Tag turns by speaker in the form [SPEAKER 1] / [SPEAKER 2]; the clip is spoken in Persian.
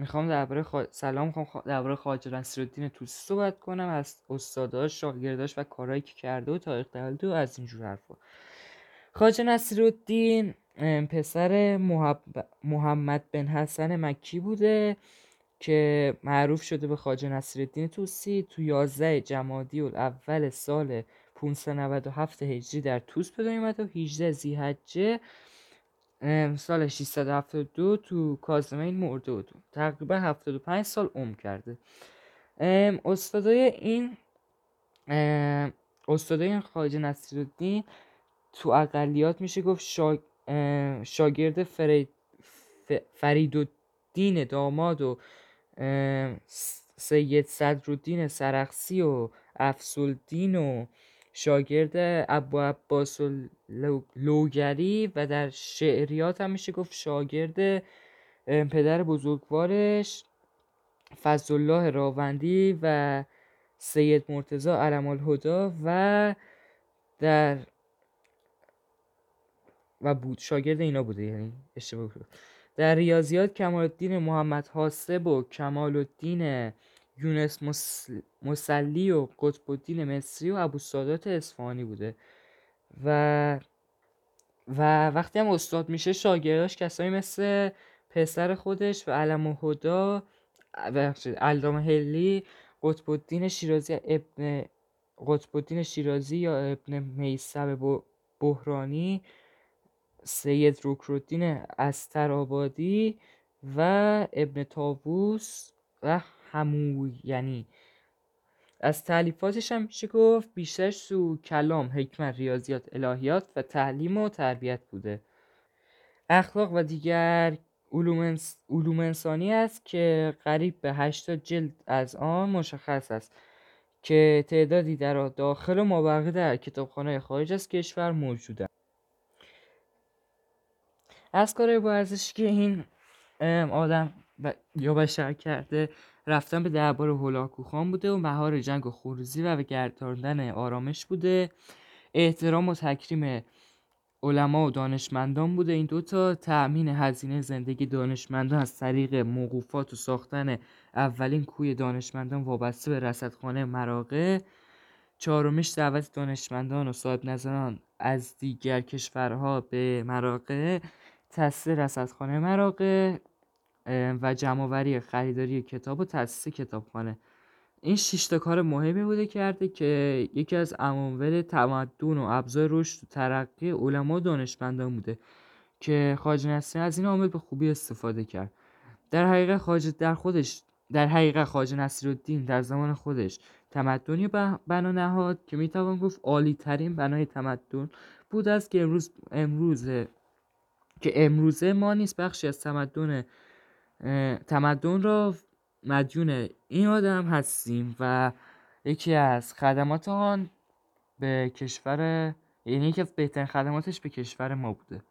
[SPEAKER 1] می‌خوام درباره خا... سلام می‌خوام. درباره خواجه نصیرالدین توسی صحبت کنم از استاداش شاگرداش و کارهایی که کرده و تاریخ تولد و از اینجور حرفا خواجه نصیرالدین پسر محب... محمد بن حسن مکی بوده که معروف شده به خواجه نصیرالدین توسی تو 11 جمادی اول سال 597 هجری در توس به دنیا و 18 زیحجه سال 672 تو کازمین مرده بود. تقریبا 75 سال عمر کرده. استادای این استادای این خواجه نصیرالدین تو اقلیات میشه گفت شاگرد فرید فریدالدین داماد و سید صدرالدین سرخسی و افسالدین و شاگرد ابو عباس لوگری و در شعریات هم میشه گفت شاگرد پدر بزرگوارش فضل الله راوندی و سید مرتزا علم الهدا و در و بود. شاگرد اینا بوده یعنی اشتباه در ریاضیات کمال الدین محمد حاسب و کمال الدین یونس مسلی و قطب الدین مصری و ابو سادات اصفهانی بوده. و و وقتی هم استاد میشه شاگرداش کسایی مثل پسر خودش و علم و هدا علام هلی قطب الدین شیرازی ابن قطب الدین شیرازی یا ابن میسب بحرانی سید رکرالدین استرآبادی و ابن تاووس و یعنی. از تعلیفاتش هم میشه گفت بیشتر سو کلام حکمت ریاضیات الهیات و تعلیم و تربیت بوده. اخلاق و دیگر علوم, علوم انسانی است که قریب به 80 جلد از آن مشخص است که تعدادی در داخل و مابقی در کتابخانه خارج از کشور موجوده از کارهای با که این آدم یا بشر کرده رفتن به دربار هولاکو خان بوده و مهار جنگ و خروزی و به گرداندن آرامش بوده. احترام و تکریم علما و دانشمندان بوده. این دوتا تأمین هزینه زندگی دانشمندان از طریق موقوفات و ساختن اولین کوی دانشمندان وابسته به رصدخانه مراقه چهارمیش دعوت دانشمندان و صاحب نظران از دیگر کشورها به مراقه تاسیس رصدخانه مراقه و جمعآوری خریداری کتاب و تأسیس کتابخانه. این شش تا کار مهمی بوده کرده که یکی از عوامل تمدن و ابزار رشد و ترقی علما و دانشمندان بوده که خواجه نصیری از این عامل به خوبی استفاده کرد. در حقیقت خواجه در خودش در حقیقت خواجه نصیرالدین در زمان خودش تمدنی بنا نهاد که می‌توان گفت عالی ترین بنای تمدن بود است که امروز امروز که امروزه ما نیست بخشی از تمدن تمدن را مدیون این آدم هستیم و یکی از خدمات آن به کشور یعنی از بهترین خدماتش به کشور ما بوده.